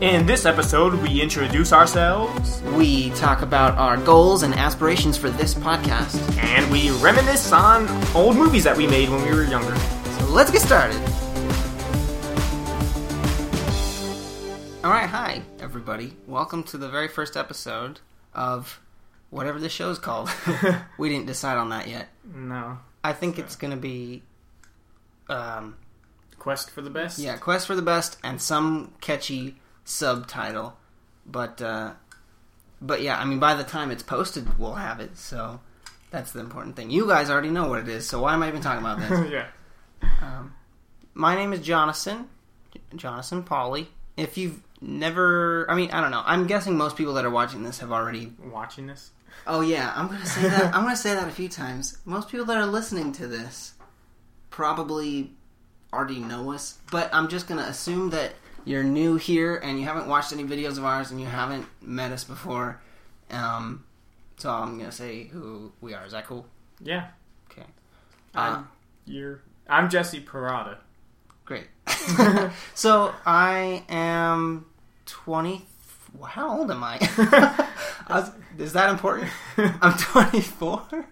In this episode, we introduce ourselves We talk about our goals and aspirations for this podcast. and we reminisce on old movies that we made when we were younger. So let's get started. All right, hi everybody. Welcome to the very first episode of whatever the show's called. we didn't decide on that yet. No. I think it's going to be um, Quest for the best? yeah, Quest for the Best and some catchy subtitle. But uh, but yeah, I mean by the time it's posted, we'll have it. So that's the important thing. You guys already know what it is. So why am I even talking about this? yeah. Um, my name is Jonathan, Jonathan Pauly. If you've never, I mean, I don't know. I'm guessing most people that are watching this have already. Watching this? Oh yeah, I'm gonna say that. I'm gonna say that a few times. Most people that are listening to this probably already know us, but I'm just gonna assume that you're new here and you haven't watched any videos of ours and you haven't met us before. Um, so I'm gonna say who we are. Is that cool? Yeah. Okay. I'm, Uh, you're, I'm Jesse Parada. Great. so I am 20. How old am I? I was- is that important? I'm 24.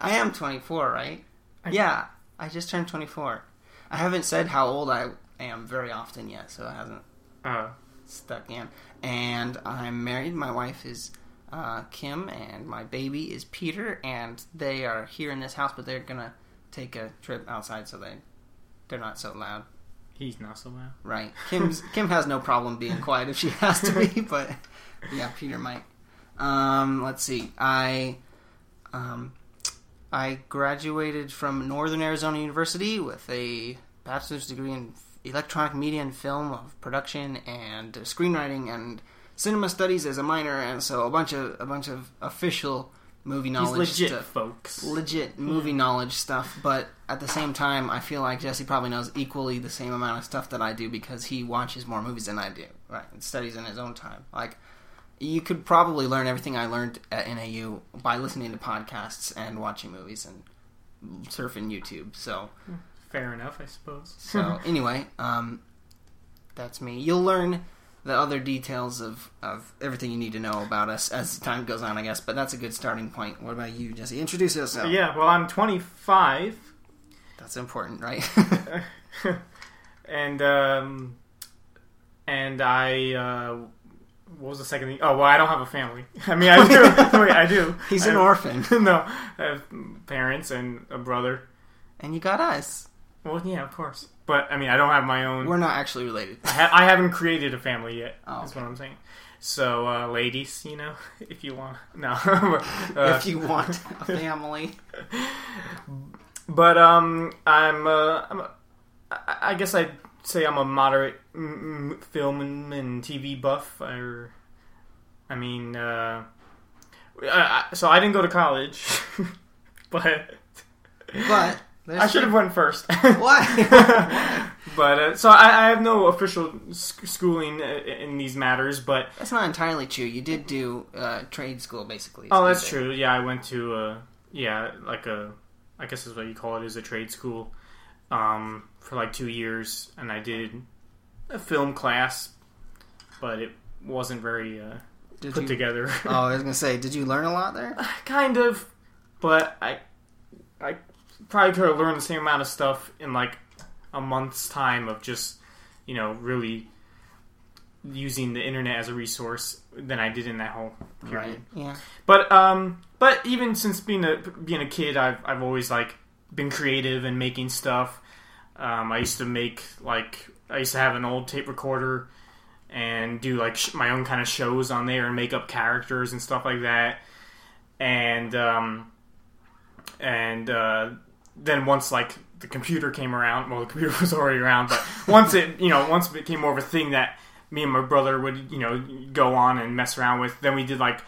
I am 24, right? Yeah, I just turned 24. I haven't said how old I am very often yet, so it hasn't Uh, stuck in. And I'm married. My wife is uh, Kim, and my baby is Peter. And they are here in this house, but they're gonna take a trip outside, so they they're not so loud. he's not so loud. Right. Kim's Kim has no problem being quiet if she has to be, but yeah, Peter might. Um, let's see. I um, I graduated from Northern Arizona University with a bachelor's degree in electronic media and film of production and screenwriting and cinema studies as a minor, and so a bunch of a bunch of official movie He's knowledge legit, stuff folks. legit movie knowledge stuff, but at the same time, I feel like Jesse probably knows equally the same amount of stuff that I do because he watches more movies than I do, right? And studies in his own time. Like, you could probably learn everything I learned at NAU by listening to podcasts and watching movies and surfing YouTube. So, hmm. Fair enough, I suppose. so anyway, um, that's me. You'll learn the other details of, of everything you need to know about us as time goes on, I guess. But that's a good starting point. What about you, Jesse? Introduce yourself. yeah, well, I'm 25. That's important, right? and um, and I uh, what was the second thing? Oh well, I don't have a family. I mean, I do. Wait, I do. He's I an have- orphan. no, I have parents and a brother. And you got us. Well, yeah, of course. But I mean, I don't have my own. We're not actually related. I, ha- I haven't created a family yet. Oh, That's okay. what I'm saying. So, uh, ladies, you know, if you want, no. uh, if you want a family. But um, I'm uh, I'm a, I I guess I'd say I'm a moderate mm, mm, film and, and TV buff. Or, I mean, uh, I, I- so I didn't go to college, but But there's I should have went first. Why? but uh, so I, I have no official sc- schooling uh, in these matters, but That's not entirely true. You did do uh, trade school, basically. oh, that's true. Yeah, I went to uh, yeah, like a I guess is what you call it is a trade school um, for like two years, and I did a film class, but it wasn't very uh, Did put you- together. Oh, I was gonna say, did you learn a lot there? kind of, but I I probably could have learned the same amount of stuff in like a month's time of just you know really using the internet as a resource than I did in that whole period. Yeah. But um, but even since being a being a kid, I've I've always like been creative and making stuff. Um, I used to make like I used to have an old tape recorder and do like sh- my own kind of shows on there and make up characters and stuff like that. And um, and uh, then once like the computer came around, well, the computer was already around, but once it you know once it became more of a thing that me and my brother would you know go on and mess around with, then we did like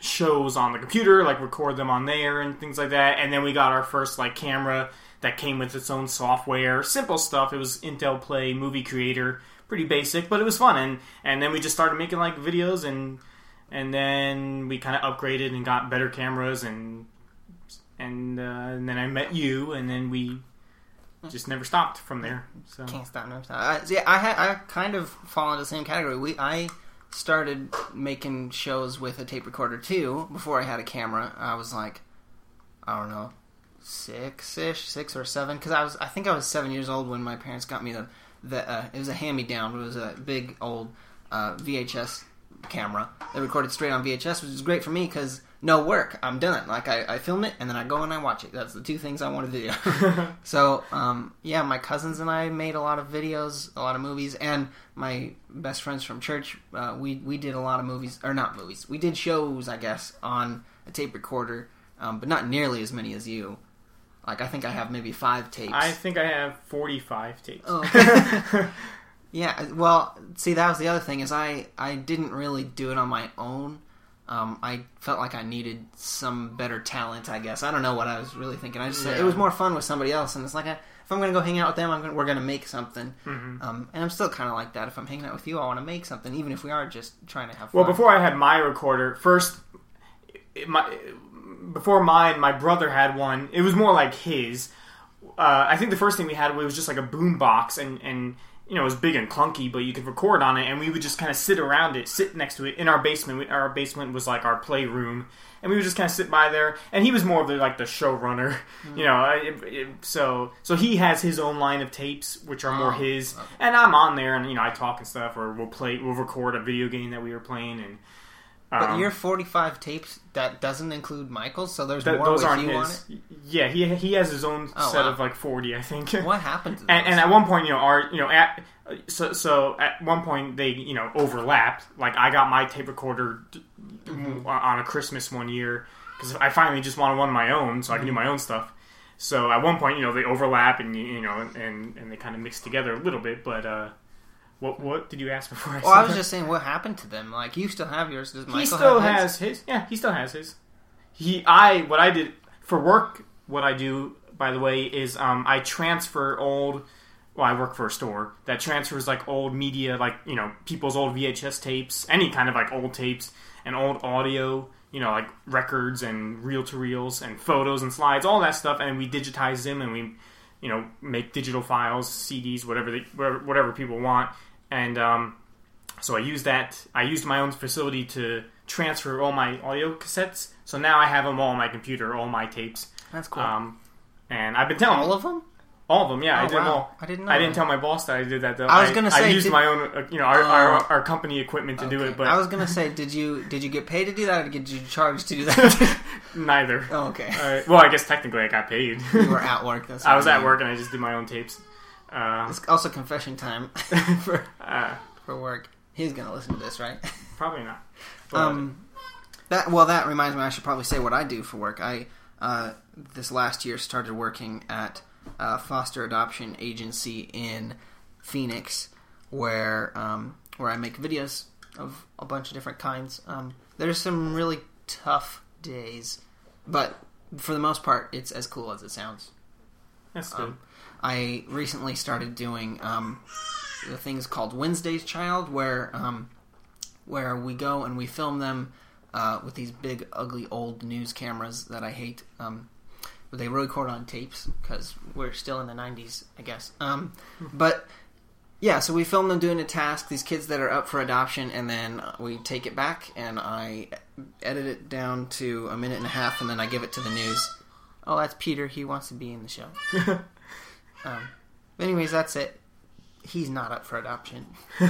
shows on the computer, like record them on there and things like that. And then we got our first like camera that came with its own software, simple stuff. It was Intel Play Movie Creator, pretty basic, but it was fun. And and then we just started making like videos and and then we kind of upgraded and got better cameras and and uh, and then I met you and then we just never stopped from there. So Can't stop, never stop. I, yeah, I had I kind of fall into the same category. We I started making shows with a tape recorder too before I had a camera. I was like, I don't know, six ish, six or seven, because I was I think I was seven years old when my parents got me the the uh, it was a hand me down. It was a big old uh, VHS camera that recorded straight on VHS, which is great for me because no work. I'm done. Like I, I film it and then I go and I watch it. That's the two things I want to do. so um, yeah, my cousins and I made a lot of videos, a lot of movies, and my best friends from church. Uh, we we did a lot of movies or not movies. We did shows, I guess, on a tape recorder, um, but not nearly as many as you. Like I think I have maybe five tapes. I think I have forty-five tapes. Oh. Yeah, well, see, that was the other thing is I I didn't really do it on my own. Um, I felt like I needed some better talent. I guess I don't know what I was really thinking. I just said it was more fun with somebody else, and it's like I, if I'm going to go hang out with them, I'm gonna, we're going to make something. Mhm. Um, and I'm still kind of like that. If I'm hanging out with you, I want to make something, even if we are just trying to have fun. Well, before I had my recorder, first, my before mine, my brother had one. It was more like his. Uh, I think the first thing we had was just like a boom box, and and you know it was big and clunky, but you could record on it, and we would just kind of sit around it, sit next to it in our basement. We- Our basement was like our playroom, and we would just kind of sit by there. And he was more of the like the showrunner, you know. uh, It, it, so so he has his own line of tapes, which are more Oh, his, okay. and I'm on there, and you know I talk and stuff, or we'll play, we'll record a video game that we were playing, and. But um, your 45 tapes that doesn't include Michael's, so there's Th- more those with aren't you on his. it. Yeah, he he has his own Oh, set wow. of like forty, I think. What happened to and, and at one point, you know, our you know at so so at one point they you know overlapped. Like I got my tape recorder Mm-hmm. on a Christmas one year because I finally just wanted one of my own, so I can Mm-hmm. do my own stuff. So at one point, you know, they overlap and you you know and and they kind of mix together a little bit. But uh, what what did you ask before? I well, I was that? just saying, what happened to them? Like, you still have yours. Does Michael he still have has his. Yeah, he still has his. He, I, what I did for work, what I do, by the way, is um, I transfer old. Well, I work for a store that transfers like old media, like you know people's old VHS tapes, any kind of like old tapes and old audio, you know, like records and reel to reels and photos and slides, all that stuff, and we digitize them and we, you know, make digital files, CDs, whatever they, whatever, whatever people want, and um, so I used that. I used my own facility to transfer all my audio cassettes. So now I have them all on my computer, all my tapes. That's cool. Um, and I've been telling All of them? all of them. Yeah, I Oh, did them wow. all. I didn't know I didn't tell my boss that I did that though. I was gonna say, I used did- my own, uh, you know, our, our, Oh. our company equipment to do it, but I was gonna say, did you did you get paid to do that, or did you charge to do that? neither. oh, okay. Uh, well, I guess technically I got paid. you were at work. That's I was what at work and I just did my own tapes. Uh, It's also confession time for uh, for work. He's gonna listen to this, right? probably not. But, Um, that well, that reminds me. I should probably say what I do for work. I uh, this last year started working at a foster adoption agency in Phoenix, where um, where I make videos of a bunch of different kinds. Um, there's some really tough days, but for the most part, it's as cool as it sounds. that's good. Um, I recently started doing um, the things called Wednesday's Child, where um, where we go and we film them uh, with these big, ugly, old news cameras that I hate. Um, but they record on tapes because we're still in the '90s, I guess. Um, but yeah, so we film them doing a task. These kids that are up for adoption, and then we take it back and I edit it down to a minute and a half, and then I give it to the news. Oh, that's Peter. He wants to be in the show. Um, anyways, that's it. He's not up for adoption.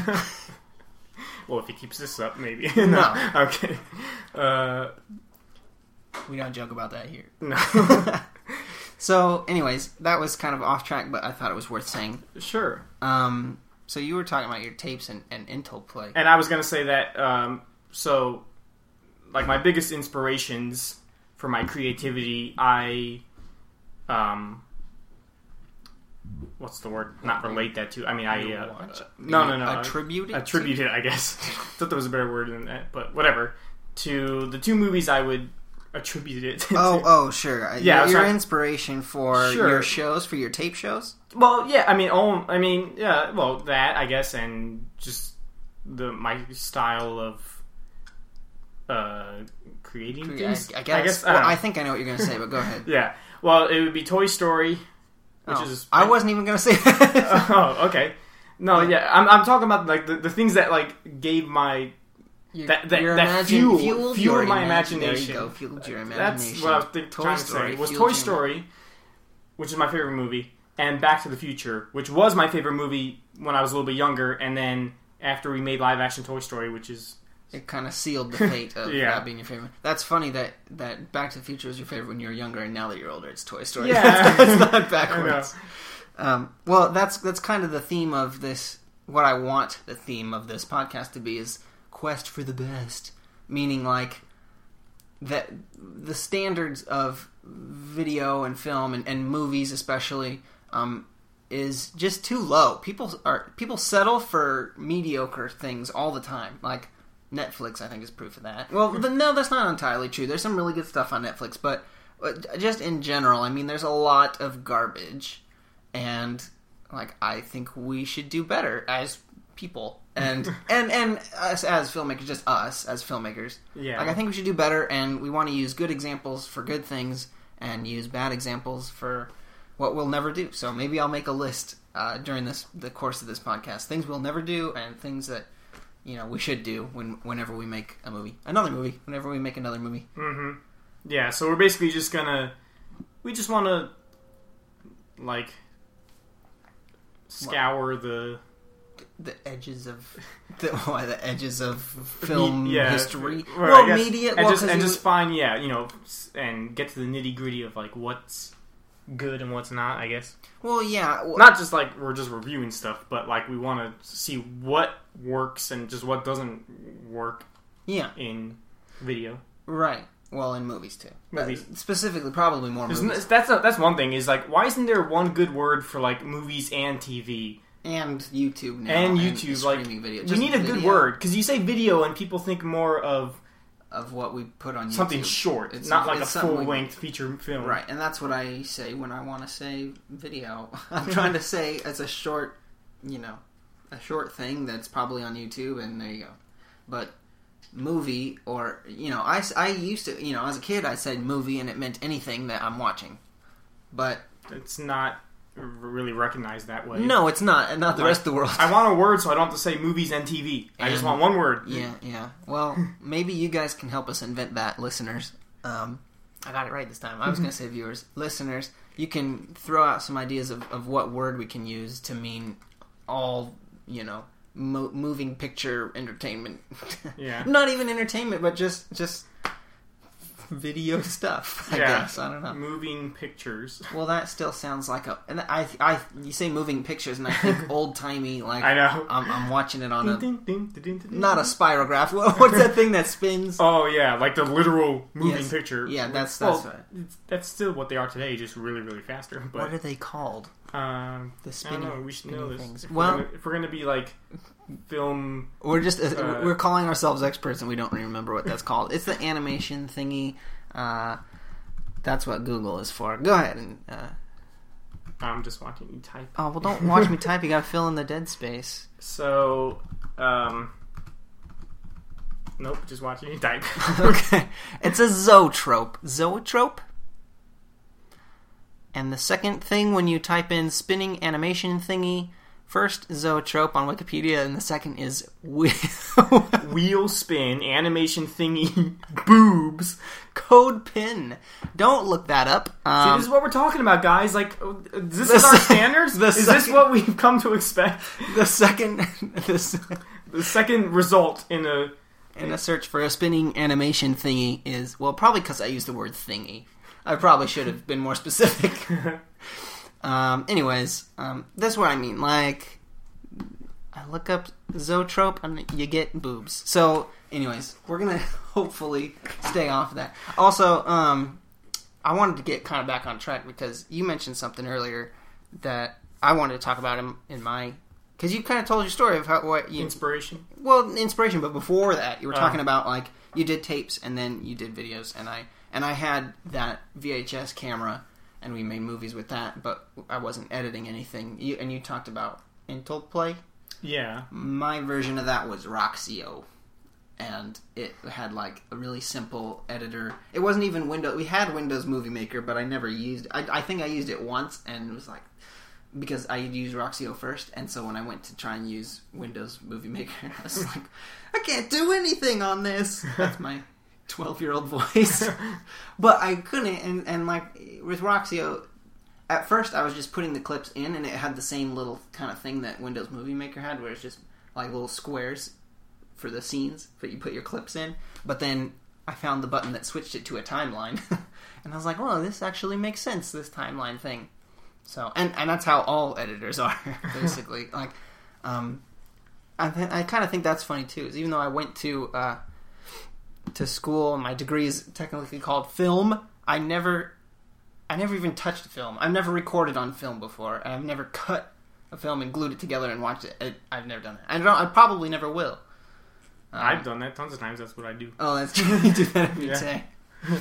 well, if he keeps this up, maybe. No. okay. Uh, We don't joke about that here. no. So, anyways, that was kind of off track, but I thought it was worth saying. sure. Um, so you were talking about your tapes and, and Intel play. And I was gonna say that. Um, so, like my biggest inspirations for my creativity, I, um, what's the word? Not relate that to. I mean, I. Uh, no, no, no. Attribute it. attribute it. I guess. Thought there was a better word than that, but whatever. To the two movies, I would attribute it. To. Oh, oh, sure. Yeah, I your, your inspiration for Sure. your shows, for your tape shows. Well, yeah, I mean, oh, I mean, yeah, well, that I guess, and just the my style of uh creating I, things. I guess. I, well, don't. I think I know what you're going to say, but go ahead. yeah. Well, it would be Toy Story, which Oh, is I wasn't even gonna say that. oh, okay. No, yeah, I'm, I'm talking about like the, the things that like gave my Your- that- that- your that imagine- fueled- fueled fueled your my imagine- imagination. There you go, fueled your that's imagination. what I was think, Toy trying to say was Toy your Story, which is my favorite movie, and Back to the Future, which was my favorite movie when I was a little bit younger, and then after we made live action Toy Story, which is It kind of sealed the fate of Yeah. that being your favorite. That's funny that that Back to the Future was your favorite when you were younger, and now that you're older, it's Toy Story. Yeah. that's not backwards. Um, well, that's that's kind of the theme of this. What I want the theme of this podcast to be is quest for the best, meaning like that the standards of video and film and, and movies, especially, um, is just too low. People are people settle for mediocre things all the time, like. Netflix, I think, is proof of that. Well, no, that's not entirely true. There's some really good stuff on Netflix, but uh, just in general, I mean, there's a lot of garbage, and like I think we should do better as people, and and and us as filmmakers, just us as filmmakers. yeah. Like I think we should do better, and we want to use good examples for good things, and use bad examples for what we'll never do. So maybe I'll make a list uh, during this the course of this podcast, things we'll never do, and things that you know we should do when whenever we make a movie, another movie, whenever we make another movie. hmm Yeah, so we're basically just gonna. We just want to, like, scour the. the edges of the, why the edges of film yeah, history, right, well, guess. media, and well, just and you- just find yeah, you know, and get to the nitty gritty of like what's good and what's not. I guess well, yeah, well, not just like we're just reviewing stuff, but like we want to see what works and just what doesn't work yeah, in video. right. Well, in movies too, Movies. But specifically, probably more There's movies n- That's a, that's one thing. Is like why isn't there one good word for like movies and TV? and YouTube now And YouTube, like, streaming video. we need a good word because you say video and people think more of of what we put on YouTube. something short, It's- not like a it's something full we- length feature film. Right, and that's what I say when I want to say video. I'm trying to say it's a short, you know, a short thing that's probably on YouTube, and there you go. But movie, or you know, I, I used to, you know, as a kid, I said movie, and it meant anything that I'm watching. But It's not really recognized that way. no, it's not, not the Like, rest of the world. I want a word so I don't have to say movies and TV. I just want one word. yeah, yeah. Well, maybe you guys can help us invent that, listeners. Um, I got it right this time. I was going to say viewers, listeners. You can throw out some ideas of, of what word we can use to mean all, you know, mo- moving picture entertainment. Yeah. Not even entertainment, but just just video stuff. I Yeah. guess I don't know. Moving pictures. Well, that still sounds like a. And I, I, you say moving pictures, and I think old timey. Like I know. I'm, I'm watching it on a Ding, ding, ding, ding, ding, not a spirograph. What's that thing that spins? Oh yeah, like the literal moving Yes. picture. Yeah, that's- that's well, right. that's still what they are today, just really, really faster. what are they called? Um, The I spinning. don't know. We should know this. things. If Well- we're gonna, if we're gonna be like film, We're just uh, Uh, we're calling ourselves experts, and we don't remember what that's called. It's the animation thingy. Uh, that's what Google is for. Go ahead and. Uh, I'm just watching you type. oh well, don't watch me type. You got to fill in the dead space. So, um, nope, just watching you type. okay, it's a zoetrope. Zoetrope. And the second thing when you type in spinning animation thingy, first zoetrope on Wikipedia, and the second is wheel. Wheel spin animation thingy boobs. code pin. Don't look that up. See, Um, this is what we're talking about, guys. Like, uh, this is our se- standards. the is this what we've come to expect? the second this The second result in a in a search for a spinning animation thingy is well probably because I used the word thingy. I probably should have been more specific. um, anyways, um, that's what I mean. Like, I look up zoetrope and you get boobs. So, anyways, we're gonna hopefully stay off of that. Also, um, I wanted to get kind of back on track because you mentioned something earlier that I wanted to talk about in, in my because you kind of told your story of how what you inspiration. well inspiration but before that you were Oh. talking about like you did tapes and then you did videos and i and i had that vhs camera and we made movies with that but i wasn't editing anything you, and you talked about intel play Yeah. my version of that was roxio and it had like a really simple editor. It wasn't even Windows. We had Windows Movie Maker, but I never used. I, I think I used it once, and it was like because I used Roxio first, and so when I went to try and use Windows Movie Maker, I was like, I can't do anything on this. That's my twelve-year-old voice, but I couldn't. And and like with Roxio, at first I was just putting the clips in, and it had the same little kind of thing that Windows Movie Maker had, where it's just like little squares for the scenes that you put your clips in. But then I found the button that switched it to a timeline, and I was like, well, this actually makes sense. This timeline thing." So, and and that's how all editors are basically. like, um, I th- I kind of think that's funny too. Is even though I went to uh, to school, and my degree is technically called film. I never, I never even touched a film. I've never recorded on film before, and I've never cut a film and glued it together and watched it. it I've never done it. I don't. I probably never will. Um, I've done that tons of times. That's what I do. Oh, that's true. you do that every Yeah. day.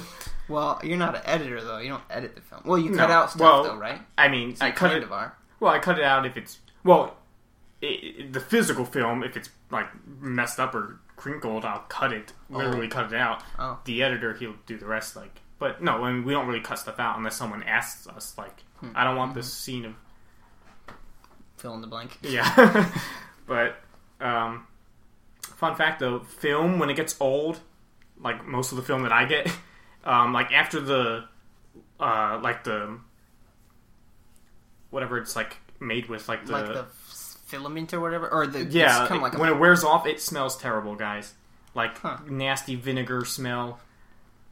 Well, you're not an editor though. You don't edit the film. Well, you cut No. out stuff Well, though, right? I mean, So I cut kind it. of are. Well, I cut it out if it's well, i i the physical film. If it's like messed up or crinkled, I'll cut it. Literally cut it out. Oh. The editor, he'll do the rest. Like, but no, I mean, we don't really cut stuff out unless someone asks us. Like, Hmm. I don't want Mm-hmm. this scene of Fill in the blank. yeah. but um, fun fact though, film when it gets old, like most of the film that I get, um, like after the uh, like the whatever it's like made with, like the, like the filament or whatever, or the yeah, it's kind of like a, when it wears off, it smells terrible, guys. Like Huh. nasty vinegar smell.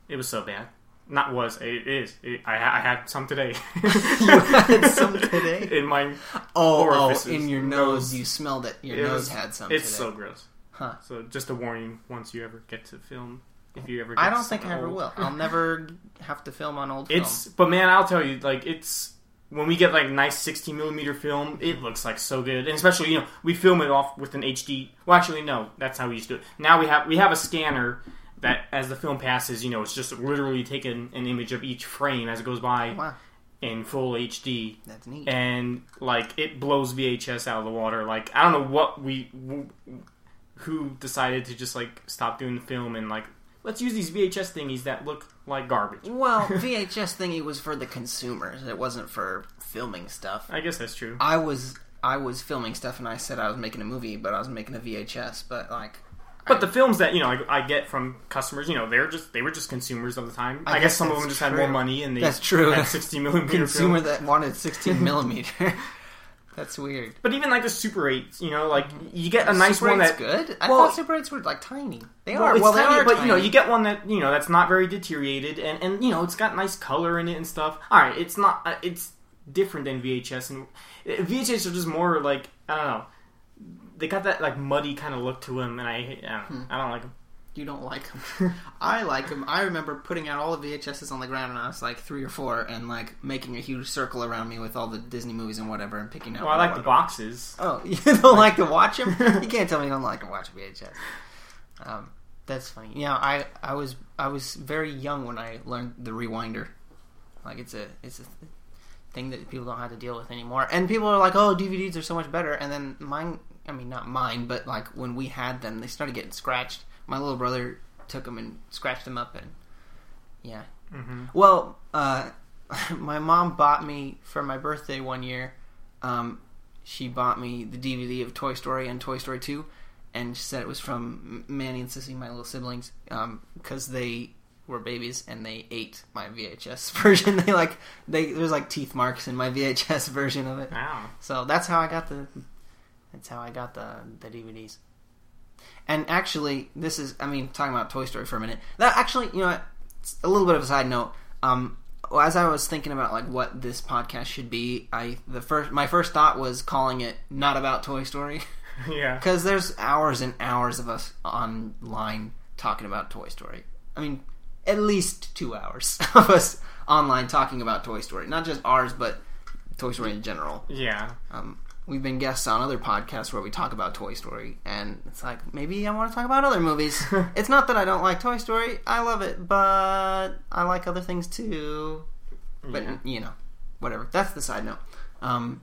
It was so bad. Not was it is. It, I, I had some today. you had some today. in my. Oh, oh, in your nose. you smelled that your it nose was- had some. It's today. so gross. Huh. So just a warning: once you ever get to film, if you ever, get I don't think I ever old. will. I'll never have to film on old film. It's but man, I'll tell you, like it's when we get like nice 16 millimeter film, it looks like so good, and especially you know we film it off with an HD. Well, actually, no, that's how we used to do it. Now we have we have a scanner that as the film passes, you know, it's just literally taking an image of each frame as it goes by oh, wow, in full HD, that's neat. and like it blows VHS out of the water. Like I don't know what we who decided to just like stop doing the film and like let's use these VHS thingies that look like garbage. well, VHS thingy was for the consumers. It wasn't for filming stuff. I guess that's true. I was I was filming stuff, and I said I was making a movie, but I was making a VHS. But like, But the films that you know I, I get from customers, you know, they're just they were just consumers of the time. I I, guess, guess some of them just had more money and they That's true. had 60 millimeter consumer film. that wanted 16 millimeter. That's weird. But even like the Super 8s, you know, like you get a nice Super one that's good. I Well- thought Super 8s were like tiny. They well, are. Well, tiny, they are, but you know, you get one that you know that's not very deteriorated and and you know it's got nice color in it and stuff. All right, it's not uh, it's different than VHS and uh, VHS are just more like I don't know. They got that like muddy kind of look to them, and I I don't, Hmm. I don't like them. You don't like them. I like them. I remember putting out all the VHSs on the ground when I was like three or four, and like making a huge circle around me with all the Disney movies and whatever, and picking out. Well, I like the boxes. Oh, you don't like to watch them? You can't tell me you don't like to watch VHS. Um, that's funny. Yeah, I, I was I was very young when I learned the rewinder. Like it's a it's a thing that people don't have to deal with anymore. And people are like, "Oh, DVDs are so much better." And then mine, I mean, not mine, but like when we had them, they started getting scratched. My little brother took them and scratched them up, and yeah. hmm Well, uh, my mom bought me for my birthday one year. Um, she bought me the DVD of Toy Story and Toy Story Two, and she said it was from Manny and Sissy, my little siblings, because they were babies and they ate my VHS version. they like they there's like teeth marks in my VHS version of it. Wow. So that's how I got the that's how I got the the DVDs. And actually, this is I mean talking about Toy Story for a minute. That actually, you know, it's a little bit of a side note. Um, as I was thinking about like what this podcast should be, I the first my first thought was calling it not about Toy Story yeah. because there's hours and hours of us online talking about Toy Story. I mean, at least two hours of us online talking about Toy Story, not just ours, but Toy Story in general. Yeah. Um, we've been guests on other podcasts where we talk about Toy Story, and it's like maybe I want to talk about other movies. it's not that I don't like Toy Story; I love it, but I like other things too. But Yeah. you know, whatever. That's the side note. Um,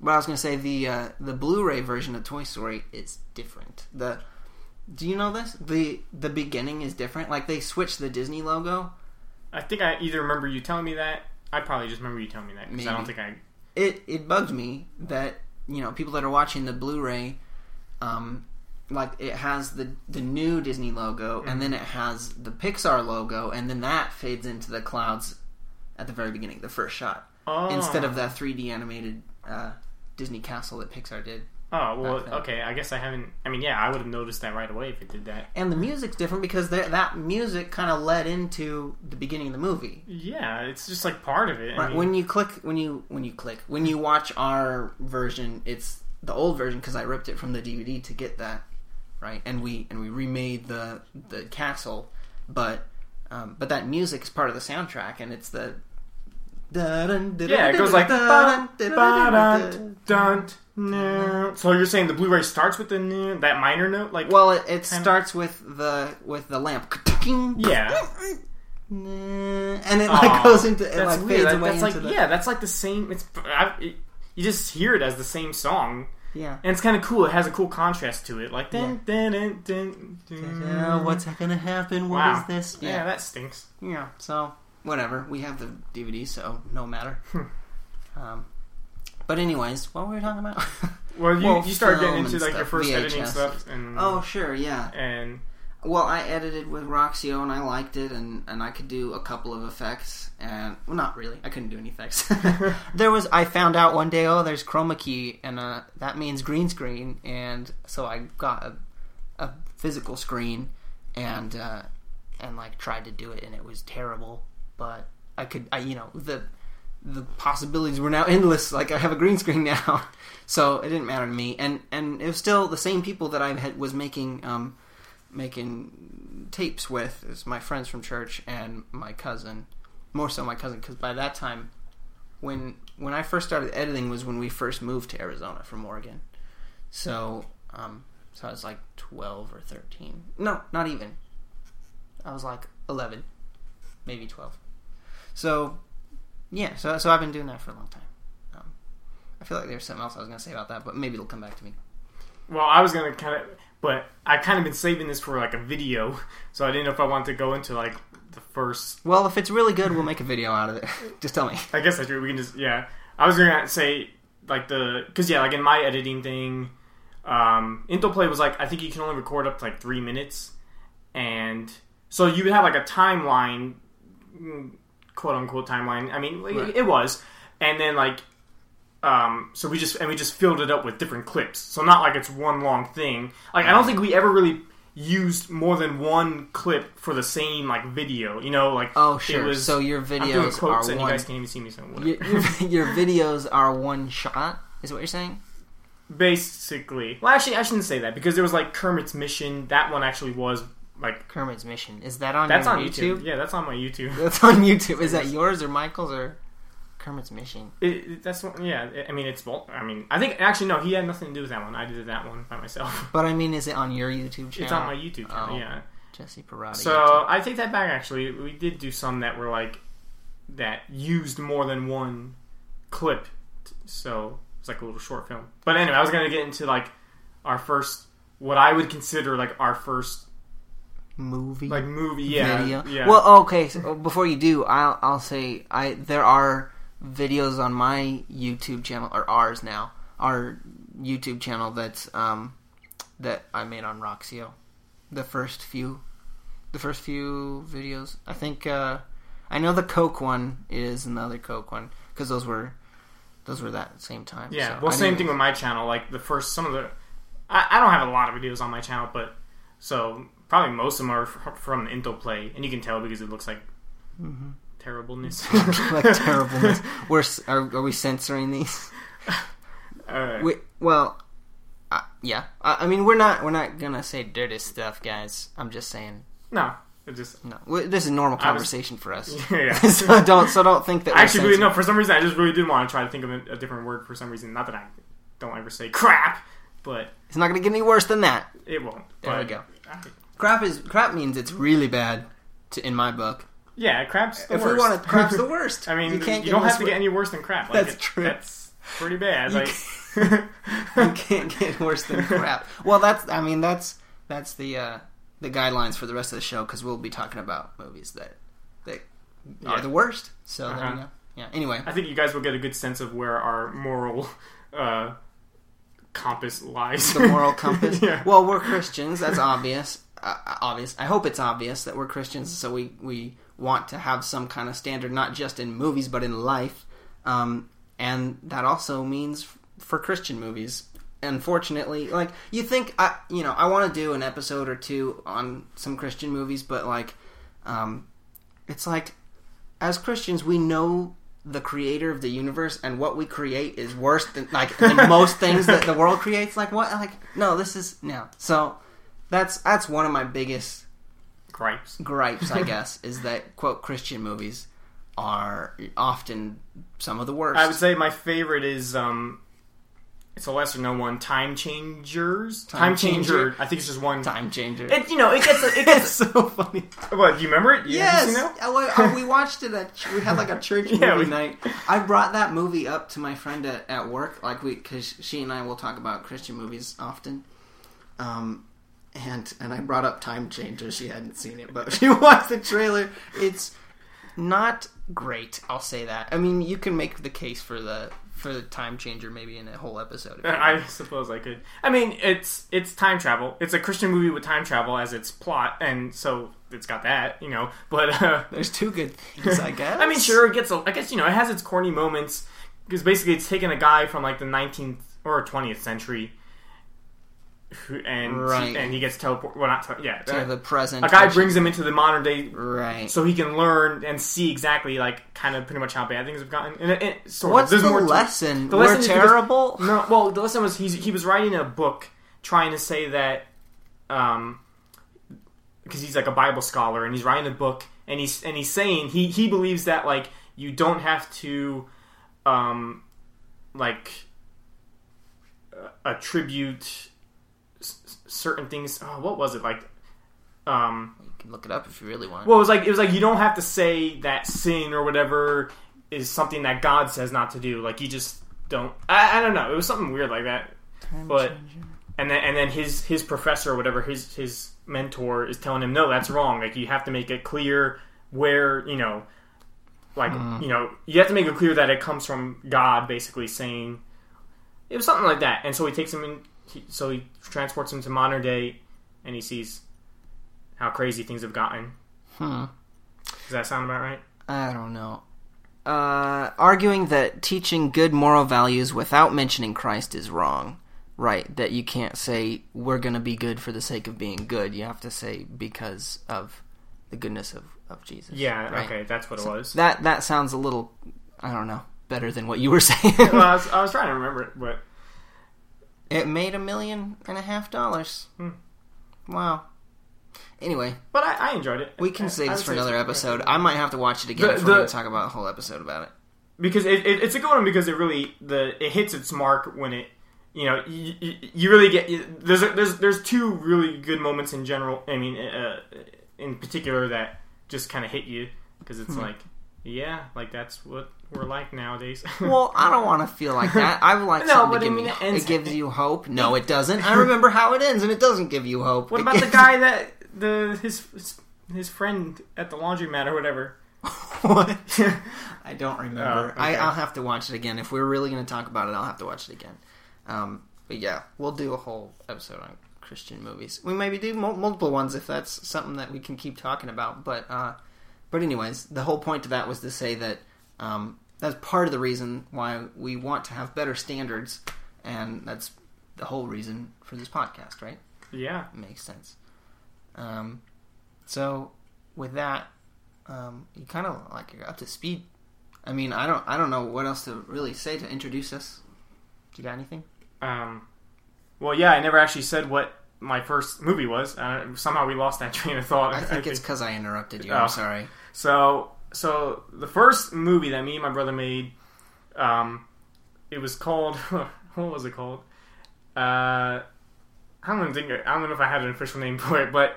but I was going to say the uh, the Blu-ray version of Toy Story is different. the Do you know this? the The beginning is different. Like they switched the Disney logo. I think I either remember you telling me that. I probably just remember you telling me that because I don't think I. It it bugged me that you know people that are watching the Blu-ray, um, like it has the the new Disney logo and then it has the Pixar logo and then that fades into the clouds at the very beginning, the first shot, Oh. instead of that 3D animated uh, Disney castle that Pixar did. Oh well, okay. I guess I haven't. I mean, yeah, I would have noticed that right away if it did that. And the music's different because that that music kind of led into the beginning of the movie. Yeah, it's just like part of it. I mean, when you click, when you when you click, when you watch our version, it's the old version because I ripped it from the DVD to get that, right? And we and we remade the the castle, but um, but that music is part of the soundtrack, and it's the yeah, it goes like ba- dun, dun, no. So you're saying the Blu-ray starts with the no- that minor note, like Well, it, it starts with the with the lamp, yeah, and it like Aw, goes into it like weird. fades That- away that's like the yeah, that's like the same. It's I, it, you just hear it as the same song, yeah. and it's kind of cool. It has a cool contrast to it, like. What's gonna happen? What is Wow. this? Yeah, that stinks. Yeah, so whatever. We have the DVD, so no matter. um, but anyways, what were we talking about? Well, you, Well, you started getting into like your stuff, first editing VHS. stuff, and oh, sure, yeah. and Well, I edited with Roxio and I liked it, and, and I could do a couple of effects, and well, not really. I couldn't do any effects. there was I found out one day, oh, there's chroma key, and uh, that means green screen, and so I got a, a physical screen, and uh, and like tried to do it, and it was terrible. But I could, I you know the the possibilities were now endless. Like I have a green screen now, so it didn't matter to me. And and it was still the same people that I had was making um, making tapes with. Is my friends from church and my cousin, more so my cousin, because by that time, when when I first started editing was when we first moved to Arizona from Oregon. So um, so I was like twelve or thirteen. No, not even. I was like eleven, maybe twelve. So yeah, so so I've been doing that for a long time. Um, I feel like there's something else I was going to say about that, but maybe it'll come back to me. well, I was gonna kind of, but I kind of been saving this for like a video, so I didn't know if I wanted to go into like the first. Well, if it's really good, we'll make a video out of it. Just tell me. I guess I do. We can just yeah. I was gonna say like the because yeah, like in my editing thing, um, Intel Play was like I think you can only record up to like three minutes, and so you would have like a timeline, mm, quote unquote timeline. I mean, it- Right. it was, and then like. Um, so we just and we just filled it up with different clips. So not like it's one long thing. Like I don't think we ever really used more than one clip for the same like video. You know, like Oh, sure. was- so your videos quotes are and you guys can't even see me. So your, your videos are one shot. Is what you're saying? Basically, well, actually, I shouldn't say that because there was like Kermit's Mission. That one actually was like Kermit's Mission. Is that on that's on YouTube? YouTube. Yeah, that's on my YouTube. That's on YouTube. Is that yours or Michael's or Kermit's Mission? It, it- that's one, yeah. I mean, it's both. I mean, I think actually no, he had nothing to do with that one. I did that one by myself. But I mean, is it on your YouTube channel? It's on my YouTube channel. Oh. Yeah. Jesse Parada. So YouTube. I take that back. Actually, we did do some that were like that used more than one clip. So it's like a little short film. But anyway, I was gonna get into like our first, what I would consider like our first movie. like movie. Yeah. video. Yeah. Well, okay. So before you do, I'll I'll say I there are videos on my YouTube channel or ours now, our YouTube channel that's um that I made on Roxio. The first few, the first few videos. I think uh I know the Coke one is another Coke one because those were those were that same time. Yeah, So well, I same thing with my channel. Like the first, some of the, I, I don't have a lot of videos on my channel, but so probably most of them are from Intel Play, and you can tell because it looks like terribleness. like terribleness. We're are, are we censoring these? Alright. We, well, uh, yeah. I, I mean, we're not we're not gonna say dirty stuff, guys. I'm just saying. no, it just No, we, this is normal I was- conversation for us. yeah. so don't so don't think that. Actually, really, no. For some reason, I just really did want to try to think of a, a different word for some reason. Not that I don't ever say crap, but It's not gonna get any worse than that. it won't. There we go. Crap is crap means it's really bad. To, in my book, yeah, crap's the if worst. we want to, crap's the worst. I mean, you can't. you don't have to get any worse than crap. Like, That's it- true. That's pretty bad. You Like, you can't get worse than crap. Well, that's. I mean, that's that's the uh, the guidelines for the rest of the show because we'll be talking about movies that that are the worst. So Uh-huh. you go. Yeah. Anyway, I think you guys will get a good sense of where our moral uh, compass lies. the moral compass. yeah. Well, we're Christians. That's obvious. Uh, obvious. I hope it's obvious that we're Christians. So we we want to have some kind of standard, not just in movies, but in life. Um, and that also means f- for Christian movies. Unfortunately, like you think, I you know, I want to do an episode or two on some Christian movies, but like, um, it's like as Christians, we know the creator of the universe, and what we create is worse than like than most things that the world creates. Like what? Like no, this is no. So that's that's one of my biggest Gripes. gripes, I guess, is that quote Christian movies are often some of the worst. I would say my favorite is um, it's a lesser known one. Time Changers. Time Time, Changer. Changer. I think it's just one. time changer. It you know it gets it it's gets. so funny. what do you remember it? You- you Yes, well, uh, we watched it at we had like a church movie Yeah, we- night. I brought that movie up to my friend at, at work, like we because she and I will talk about Christian movies often. Um, and and I brought up Time Changer. She hadn't seen it, but she watched the trailer. It's not great. I'll say that. I mean, you can make the case for the for the Time Changer maybe in a whole episode. I suppose I could. I mean, it's it's time travel. It's a Christian movie with time travel as its plot, and so it's got that, you know. But uh, There's two good things, I guess. I mean, sure, it gets. A, I guess you know, it has its corny moments because basically it's taking a guy from like the 19th or 20th century, who, and Right. and he gets teleported. Well, not te- yeah. to the present. a guy brings him into the modern day right. so he can learn and see exactly like kind of pretty much how bad things have gotten. And sort What's of, there's the more lesson? The We're lesson because- terrible. No, well, the lesson was he's, he was writing a book trying to say that, um, because he's like a Bible scholar and he's writing a book and he's and he's saying he he believes that like you don't have to, um, like attribute certain things. Oh, what was it like? Um, You can look it up if you really want. well, it was like it was like you don't have to say that sin or whatever is something that God says not to do. Like you just don't. I, I don't know. It was something weird like that. but- And then and then his his professor or whatever his his mentor is telling him no, that's wrong. Like you have to make it clear where you know, like you know, you have to make it clear that it comes from God, basically saying it was something like that. And so he takes him in. He, so he transports him to modern day, and he sees how crazy things have gotten. Hmm. Does that sound about right? I don't know. Uh, arguing that teaching good moral values without mentioning Christ is wrong. Right, that you can't say we're going to be good for the sake of being good. You have to say because of the goodness of, of Jesus. Yeah, right? okay, that's what it was. That that sounds a little, I don't know, better than what you were saying. well, I was, I was trying to remember it, but it made a million and a half dollars. Hmm. Wow. Anyway, but I, I enjoyed it. we can I- save this for another episode. I might have to watch it again The- we're the- going to talk about a whole episode about it. because it, it, it's a good one because it really the it hits its mark when it you know you, you, you really get there's a, there's there's two really good moments in general. I mean, uh, in particular that just kind of hit you because it's like yeah, like that's what we're like nowadays. Well, I don't want to feel like that. I would like No, but to I mean, me. it ends- It gives you hope. No, it doesn't. I remember how it ends, and it doesn't give you hope. what It about the guy that the his his, friend at the laundromat or whatever? what? I don't remember. Oh, I, okay. I'll have to watch it again. If we're really going to talk about it, I'll have to watch it again. Um, but yeah, we'll do a whole episode on Christian movies. We maybe do mul- multiple ones if that's something that we can keep talking about. But uh, but anyways, the whole point of that was to say that um, that's part of the reason why we want to have better standards, and that's the whole reason for this podcast, right? Yeah. makes sense. Um, so with that, um, you kind of like you're up to speed. I mean, I don't, I don't know what else to really say to introduce us. You got anything? Um, well, yeah, I never actually said what my first movie was. Uh, somehow we lost that train of thought. I think it's because I interrupted you. Oh. I'm sorry. So, so the first movie that me and my brother made, um, it was called. what was it called? Uh, I don't think. I don't know if I had an official name for it, but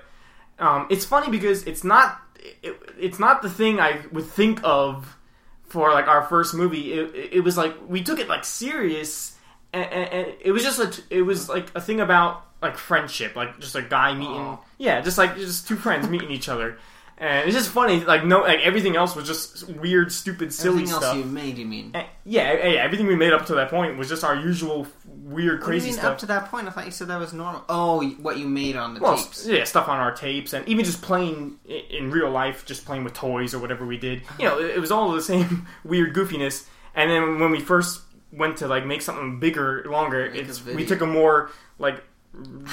um, it's funny because it's not. It, it's not the thing I would think of for like our first movie. It, it was like we took it like serious, and, and, and it was just a. It was like a thing about like friendship, like just a guy meeting. Aw. Yeah, just like just two friends meeting each other, and it's just funny. Like no, like everything else was just weird, stupid, silly Everything else stuff. you made, you mean? Eh, Yeah, yeah, everything we made up to that point was just our usual weird, What do you crazy mean stuff. up to that point? I thought you said that was normal. Oh, what you made on the well, tapes. yeah, stuff on our tapes, and even just playing in real life, just playing with toys or whatever we did. You know, it it was all the same weird goofiness. And then when we first went to like make something bigger, longer, Make it's, we took a more like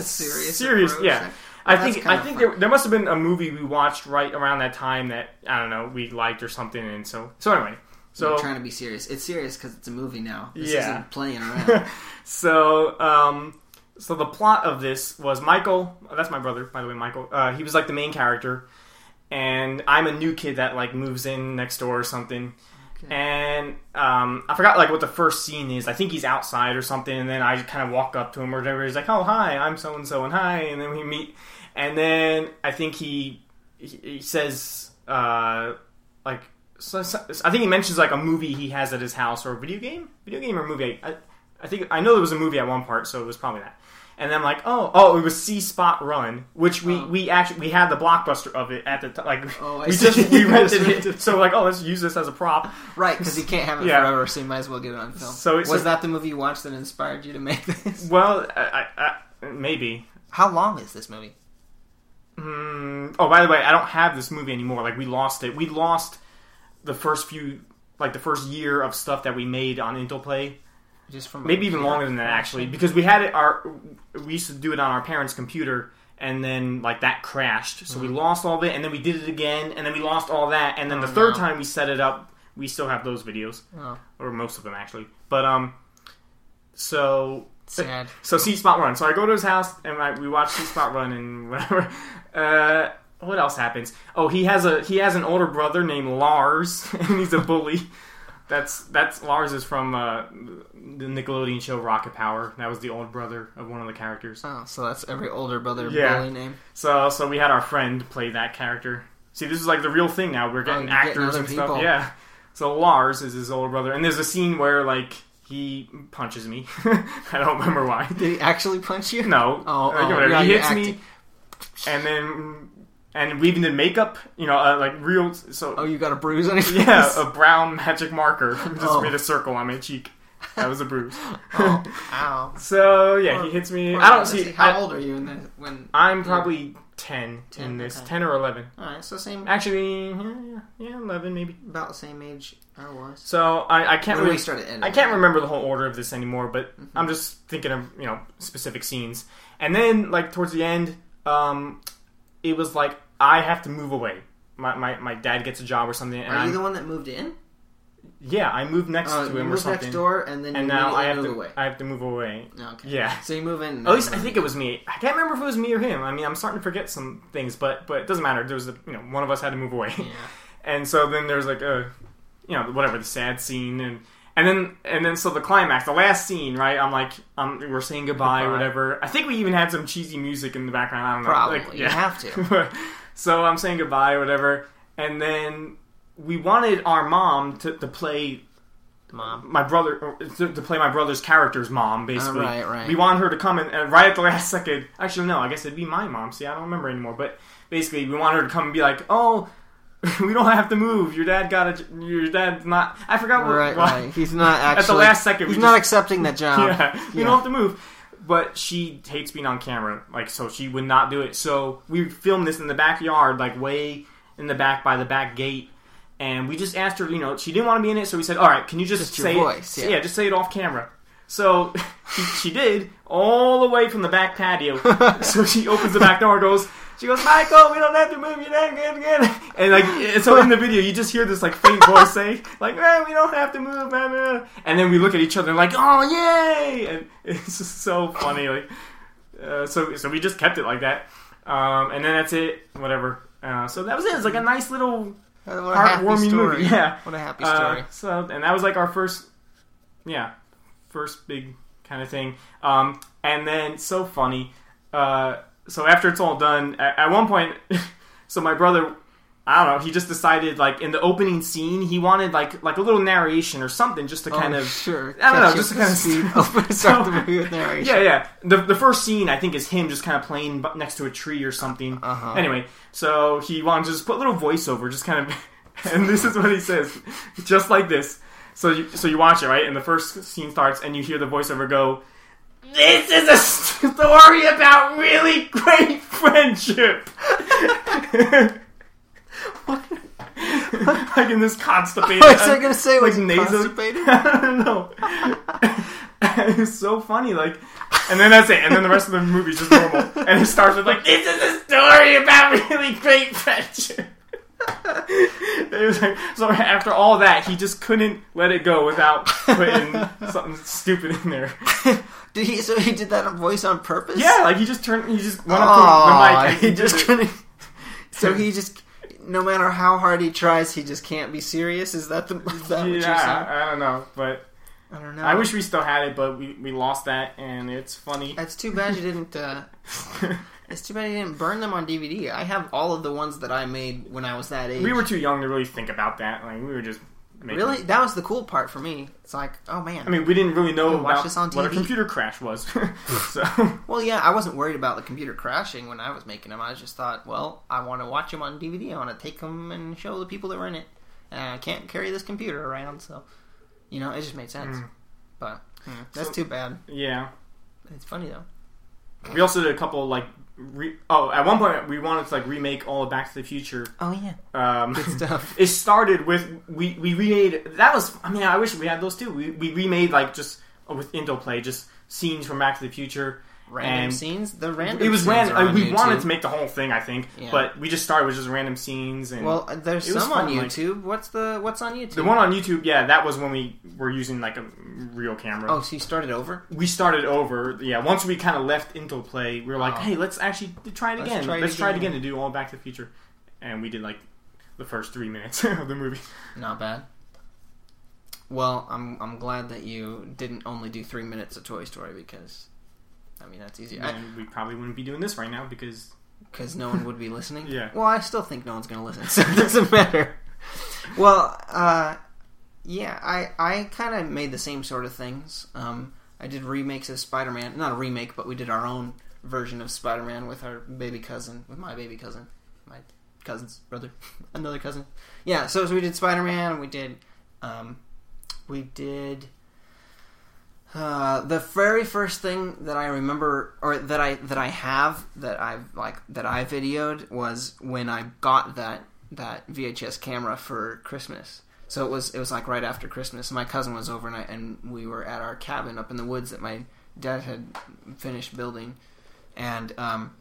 serious. serious, approach. yeah. I Well, think I think there, there must have been a movie we watched right around that time that I don't know we liked or something, and so so anyway, So so trying to be serious. It's serious because it's a movie now. This Yeah. isn't playing around. so um so the plot of this was Michael. That's my brother, by the way, Michael. Uh, he was like the main character, and I'm a new kid that like moves in next door or something. Okay. And um, I forgot like what the first scene is. I think he's outside or something, and then I kind of walk up to him or whatever. He's like, "Oh, hi, I'm so and so, and hi," and then we meet. And then I think he he, says uh, like so, so- I think he mentions like a movie he has at his house or a video game, video game or movie. I, I think I know there was a movie at one part, so it was probably that. And then I'm like, oh, oh, it was See Spot Run, which we, Oh. we actually we had the blockbuster of it at the time. Like Oh, I we see. just we rented it, so like, oh, let's use this as a prop. right, because you can't have it Yeah. forever, so you might as well get it on film. So was a- that the movie you watched that inspired you to make this? Well, I, I, maybe. How long is this movie? Mm, oh, by the way, I don't have this movie anymore. Like we lost it. We lost the first few, like the first year of stuff that we made on Intel Play. Just from Maybe even longer than that, actually, because we had it. Our we used to do it on our parents' computer, and then like that crashed, so we lost all of it, and then we did it again, and then we lost all that, and then Oh, the third no. time we set it up, we still have those videos, Oh, or most of them actually. But um, so sad. So See Spot Run. So I go to his house and I, we watch See Spot Run and whatever. Uh, what else happens? Oh, he has a he has an older brother named Lars, and he's a bully. That's that's Lars is from uh, the Nickelodeon show Rocket Power. That was the older brother of one of the characters. Oh, so that's every older brother Yeah. bully name. So so we had our friend play that character. See, this is like the real thing now. We're getting Oh, getting actors other and stuff. Yeah. So Lars is his older brother, and there's a scene where like he punches me. I don't remember why. Did he actually punch you? No. Oh, Uh, oh, yeah, he hits me, and then and we even did makeup. You know, uh, like real. So Oh, you got a bruise on your face? yeah, a brown magic marker just Oh. made a circle on my cheek. That was a bruise. oh, ow. so yeah, he hits me. I don't see. How I, old are you in this? When? I'm probably ten, 10, in this, okay. ten or eleven. All right, so same, Actually, yeah, yeah, yeah, eleven maybe. about the same age I was. So I, I can't When really we started editing. I can't remember the whole order of this anymore, but Mhm. I'm just thinking of you know specific scenes. And then like towards the end, um, it was like I have to move away. My, my, my dad gets a job or something, and Are you I'm, the one that moved in? yeah, I moved next Uh, to you him or something, next door, and then and you now I have move to away. I have to move away. Okay. Yeah. So you move in. At least I think it was me. I can't remember if it was me or him. I mean, I'm starting to forget some things, but but it doesn't matter. There was a, you know one of us had to move away. Yeah. And so then there's like a, you know, whatever the sad scene, and and then and then so the climax, the last scene, right? I'm like, um, we're saying goodbye, or whatever. I think we even had some cheesy music in the background. I don't know, Probably. Like, You have to. so I'm saying goodbye, or whatever, and then we wanted our mom to, to play Mom. my brother to, to play my brother's character's mom, oh, basically. Oh, right, right. We wanted her to come and, and right at the last second. Actually, no, I guess it'd be my mom. See, I don't remember anymore. But basically, we wanted her to come and be like, "Oh, we don't have to move. Your dad got a. Your dad's not. I forgot what. Right, why- right. He's not actually. At the last second, he's not accepting that job. yeah, we Yeah. don't have to move. But she hates being on camera, like so she would not do it. So we filmed this in the backyard, like way in the back by the back gate. And we just asked her, you know, she didn't want to be in it, so we said, "All right, can you just, Just say voice, it? yeah. just say it off camera." So she, she did all the way from the back patio. so she opens the back door, goes, she goes, "Michael, we don't have to move. You're not good again." And like, and so in the video, you just hear this like faint voice say, "Like, man, we don't have to move, man." man." And then we look at each other like, "Oh, yay!" And it's just so funny. Like, uh, so so we just kept it like that. Um, and then that's it. Whatever. Uh, so that was it. It's like a nice little What a happy heartwarming story. movie. Yeah. What a happy Uh, story. so, and that was like our first, yeah, first big kind of thing. Um, and then so funny. Uh, so after it's all done, at, at one point, so my brother, I don't know. He just decided, like in the opening scene, he wanted like like a little narration or something, just to kind Oh, of sure. I don't know, just to kind of see- Open start the movie with narration. Yeah, yeah. The the first scene I think is him just kind of playing next to a tree or something. Uh-huh. Anyway, so he wanted to just put a little voiceover, just kind of, and this is what he says, just like this. So you so you watch it right, and the first scene starts, and you hear the voiceover go. This is a story about really great friendship. What? Like in this constipated. I was I gonna say like nasal- constipated? I don't know. it's so funny, like, and then that's it, and then the rest of the movie's just normal, and it starts with like, "This is a story about really great friendship." it was like, so after all that, he just couldn't let it go without putting something stupid in there. Did he? So he did that voice on purpose? Yeah, like he just turned, he just went up to the mic he just couldn't. So he just, no matter how hard he tries, he just can't be serious. Is that the? Is that what you're saying? Yeah, I don't know, but I don't know. I wish we still had it, but we, we lost that, and it's funny. That's too bad you didn't. Uh, it's too bad you didn't burn them on DVD. I have all of the ones that I made when I was that age. we were too young to really think about that. Like we were just making, really. That was the cool part for me. It's like, oh man. I mean, we didn't really know about this on what a computer crash was. so Well, yeah, I wasn't worried about the computer crashing when I was making them. I just thought, well, I want to watch them on DVD. I want to take them and show the people that were in it. And I can't carry this computer around, so you know, it just made sense. Mm. But mm, that's So- too bad. yeah, It's funny though. we also did a couple like. Re- oh, at one point we wanted to like remake all of Back to the Future. Oh yeah, Um, good stuff. it started with we we remade that was I mean I wish we had those too. We we remade like just with Intel Play just scenes from Back to the Future. Random And scenes. The random. It was random. we wanted to make the whole thing, I think, Yeah. but we just started with just random scenes and. Well, there's some on fun, like- YouTube. What's the What's on YouTube? the one on YouTube, yeah, that was when we were using like a real camera. Oh, so you started over? we started over. Yeah, once we kind of left Intel Play, we were like, Oh. hey, let's actually try it Let's again. try it let's try it again. again to do all Back to the Future, and we did like the first three minutes of the movie. Not bad. Well, I'm I'm glad that you didn't only do three minutes of Toy Story because, I mean, that's easy. I, and we probably wouldn't be doing this right now because because no one would be listening. Yeah. Well, I still think no one's going to listen, so it doesn't matter. Well, uh, yeah, I I kind of made the same sort of things. Um, I did remakes of Spider-Man, not a remake, but we did our own version of Spider-Man with our baby cousin, with my baby cousin, my cousin's brother, another cousin. Yeah, so, so we did Spider-Man. We did, um, we did. Uh, the very first thing that I remember, or that I that I have that I've like that I videoed was when I got that that VHS camera for Christmas. So it was it was like right after Christmas. My cousin was over and I, and we were at our cabin up in the woods that my dad had finished building, and um,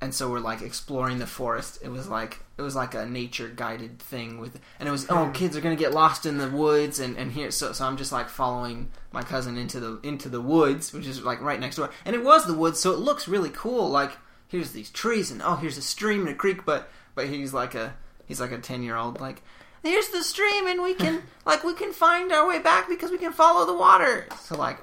and so we're like exploring the forest. It was like it was like a nature guided thing with, and it was oh hmm. kids are gonna get lost in the woods and and here so so I'm just like following my cousin into the into the woods, which is like right next door, and it was the woods, so it looks really cool. Like here's these trees and oh here's a stream and a creek, but but he's like a he's like a ten year old like here's the stream and we can like we can find our way back because we can follow the water. So like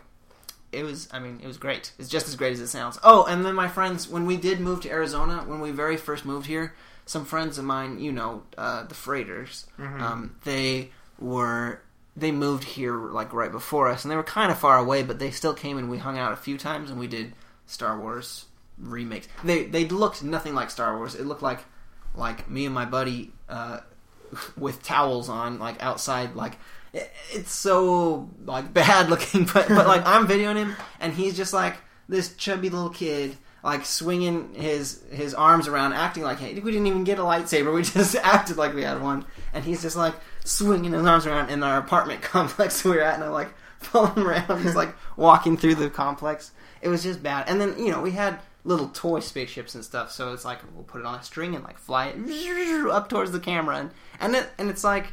it was i mean it was great. It's just as great as it sounds. Oh and then my friends when we did move to arizona when we very first moved here some friends of mine you know uh, the freighters um, they were they moved here like right before us and they were kind of far away but they still came and we hung out a few times and we did star wars remakes. They they looked nothing like star wars. It looked like like me and my buddy uh, with towels on like outside like it's so like bad looking but but like i'm videoing him and he's just like this chubby little kid like swinging his his arms around acting like hey we didn't even get a lightsaber we just acted like we had one. And he's just like swinging his arms around in our apartment complex we were at and i'm like following around he's like walking through the complex. It was just bad. And then you know we had little toy spaceships and stuff so it's like we'll put it on a string and like fly it up towards the camera and and it, and it's like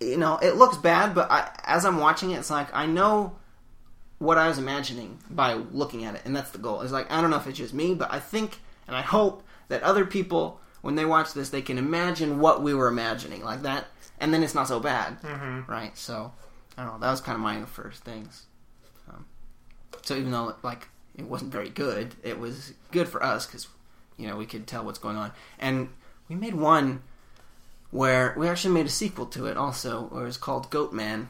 you know, it looks bad, but I, as I'm watching it, it's like I know what I was imagining by looking at it, and that's the goal. It's like I don't know if it's just me, but I think and I hope that other people, when they watch this, they can imagine what we were imagining, like that, and then it's not so bad, Mhm. right? So I don't know. That was kind of my first things. Um, so even though like it wasn't very good, it was good for us because you know we could tell what's going on, and we made one where we actually made a sequel to it also, where it was called Goat Man.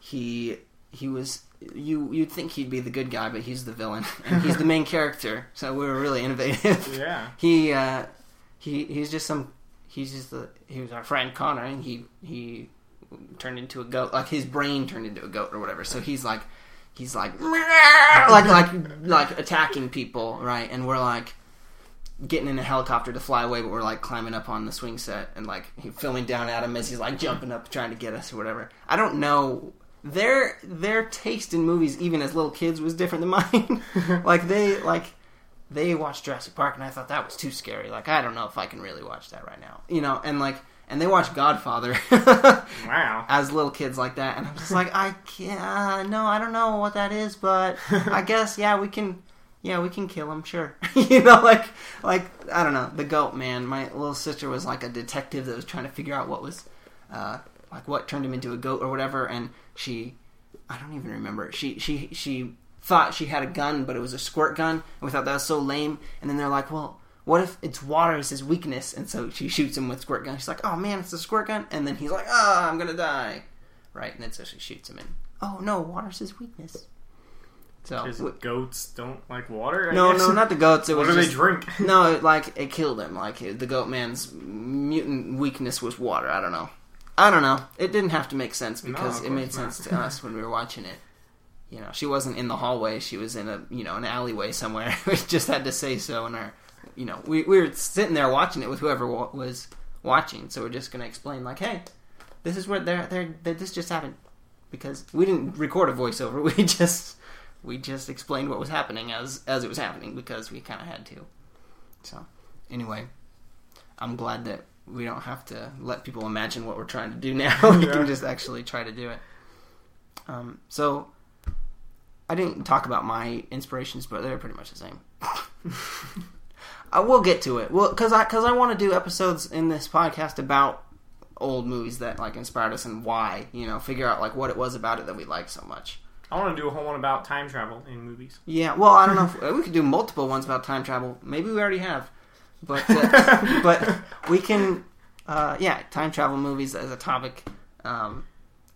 He he was you you'd think he'd be the good guy, but he's the villain and he's the main character. So we were really innovative. Yeah. he uh, he he's just some he's just the he was our friend Connor and he he turned into a goat like his brain turned into a goat or whatever so he's like he's like like like like attacking people right and we're like getting in a helicopter to fly away but we're like climbing up on the swing set and like filming down at him as he's like jumping up trying to get us or whatever i don't know their their taste in movies even as little kids was different than mine like they like they watched Jurassic Park and I thought that was too scary. Like I don't know if I can really watch that right now. You know, and like and they watched Godfather Wow. as little kids like that and I'm just like I can't no, I don't know what that is, but I guess yeah, we can yeah, we can kill him, sure. you know, like like I don't know, the goat man. My little sister was like a detective that was trying to figure out what was uh like what turned him into a goat or whatever and she I don't even remember. She she she thought she had a gun, but it was a squirt gun, and we thought that was so lame. And then they're like, "Well, what if it's water is his weakness?" And so she shoots him with squirt gun. She's like, "Oh man, it's a squirt gun!" And then he's like, "Ah, I'm gonna die," right? And then so she shoots him. And oh no, water's his weakness. So goats don't like water. I no, guess? no, not the goats. It What was do just, they drink? no, it, like it killed him. Like the goat man's mutant weakness was water. I don't know. I don't know. It didn't have to make sense because of it made not. sense to us when we were watching it. You know, she wasn't in the hallway. She was in a you know an alleyway somewhere. we just had to say so in our. You know, we we were sitting there watching it with whoever wa- was watching. So we're just gonna explain like, hey, this is where they're they're, they this just happened because we didn't record a voiceover. We just we just explained what was happening as as it was happening because we kind of had to. So anyway, I'm glad that we don't have to let people imagine what we're trying to do now. we Yeah. can just actually try to do it. Um, so I didn't talk about my inspirations, but they're pretty much the same. I will get to it. Well, because I because I want to do episodes in this podcast about old movies that like inspired us and why. You know, figure out like what it was about it that we liked so much. I want to do a whole one about time travel in movies. Yeah, well, I don't know. If, we could do multiple ones about time travel. Maybe we already have, but uh, but we can. Uh, yeah, time travel movies as a topic. Um,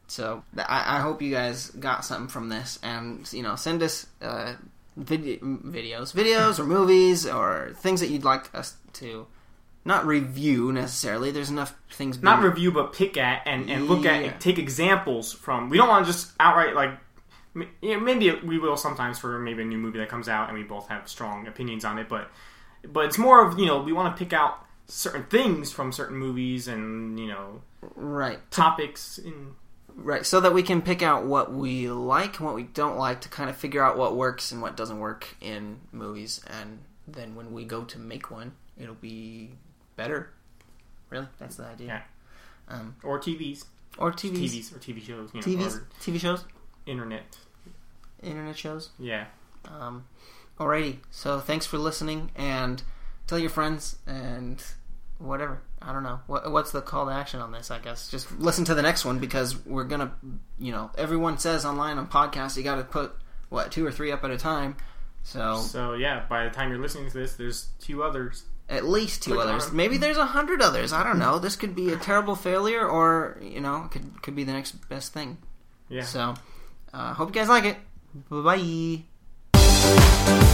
so I, I hope you guys got something from this, and you know, send us uh, vid- videos, videos, or movies, or things that you'd like us to not review necessarily. There's enough things. Not being- review, but pick at and, and look at and take examples from. We don't want to just outright like. Yeah, maybe we will sometimes for maybe a new movie that comes out and we both have strong opinions on it, but but it's more of you know we want to pick out certain things from certain movies and you know right. topics in Right, so that we can pick out what we like and what we don't like to kind of figure out what works and what doesn't work in movies, and then when we go to make one, it'll be better. Really, that's the idea. Yeah. Um, or TVs, or TVs, TVs or TV shows, you know, TVs, or TV shows, internet. internet shows. Yeah. Um, alrighty, so thanks for listening, and tell your friends and whatever. I don't know what what's the call to action on this. I guess just listen to the next one because we're gonna, you know, everyone says online on podcasts you got to put what two or three up at a time. So So yeah, by the time you're listening to this, there's two others. at least two Click others. Maybe there's a hundred others. I don't know. This could be a terrible failure, or you know, could could be the next best thing. Yeah. So, uh, hope you guys like it. Bye bye.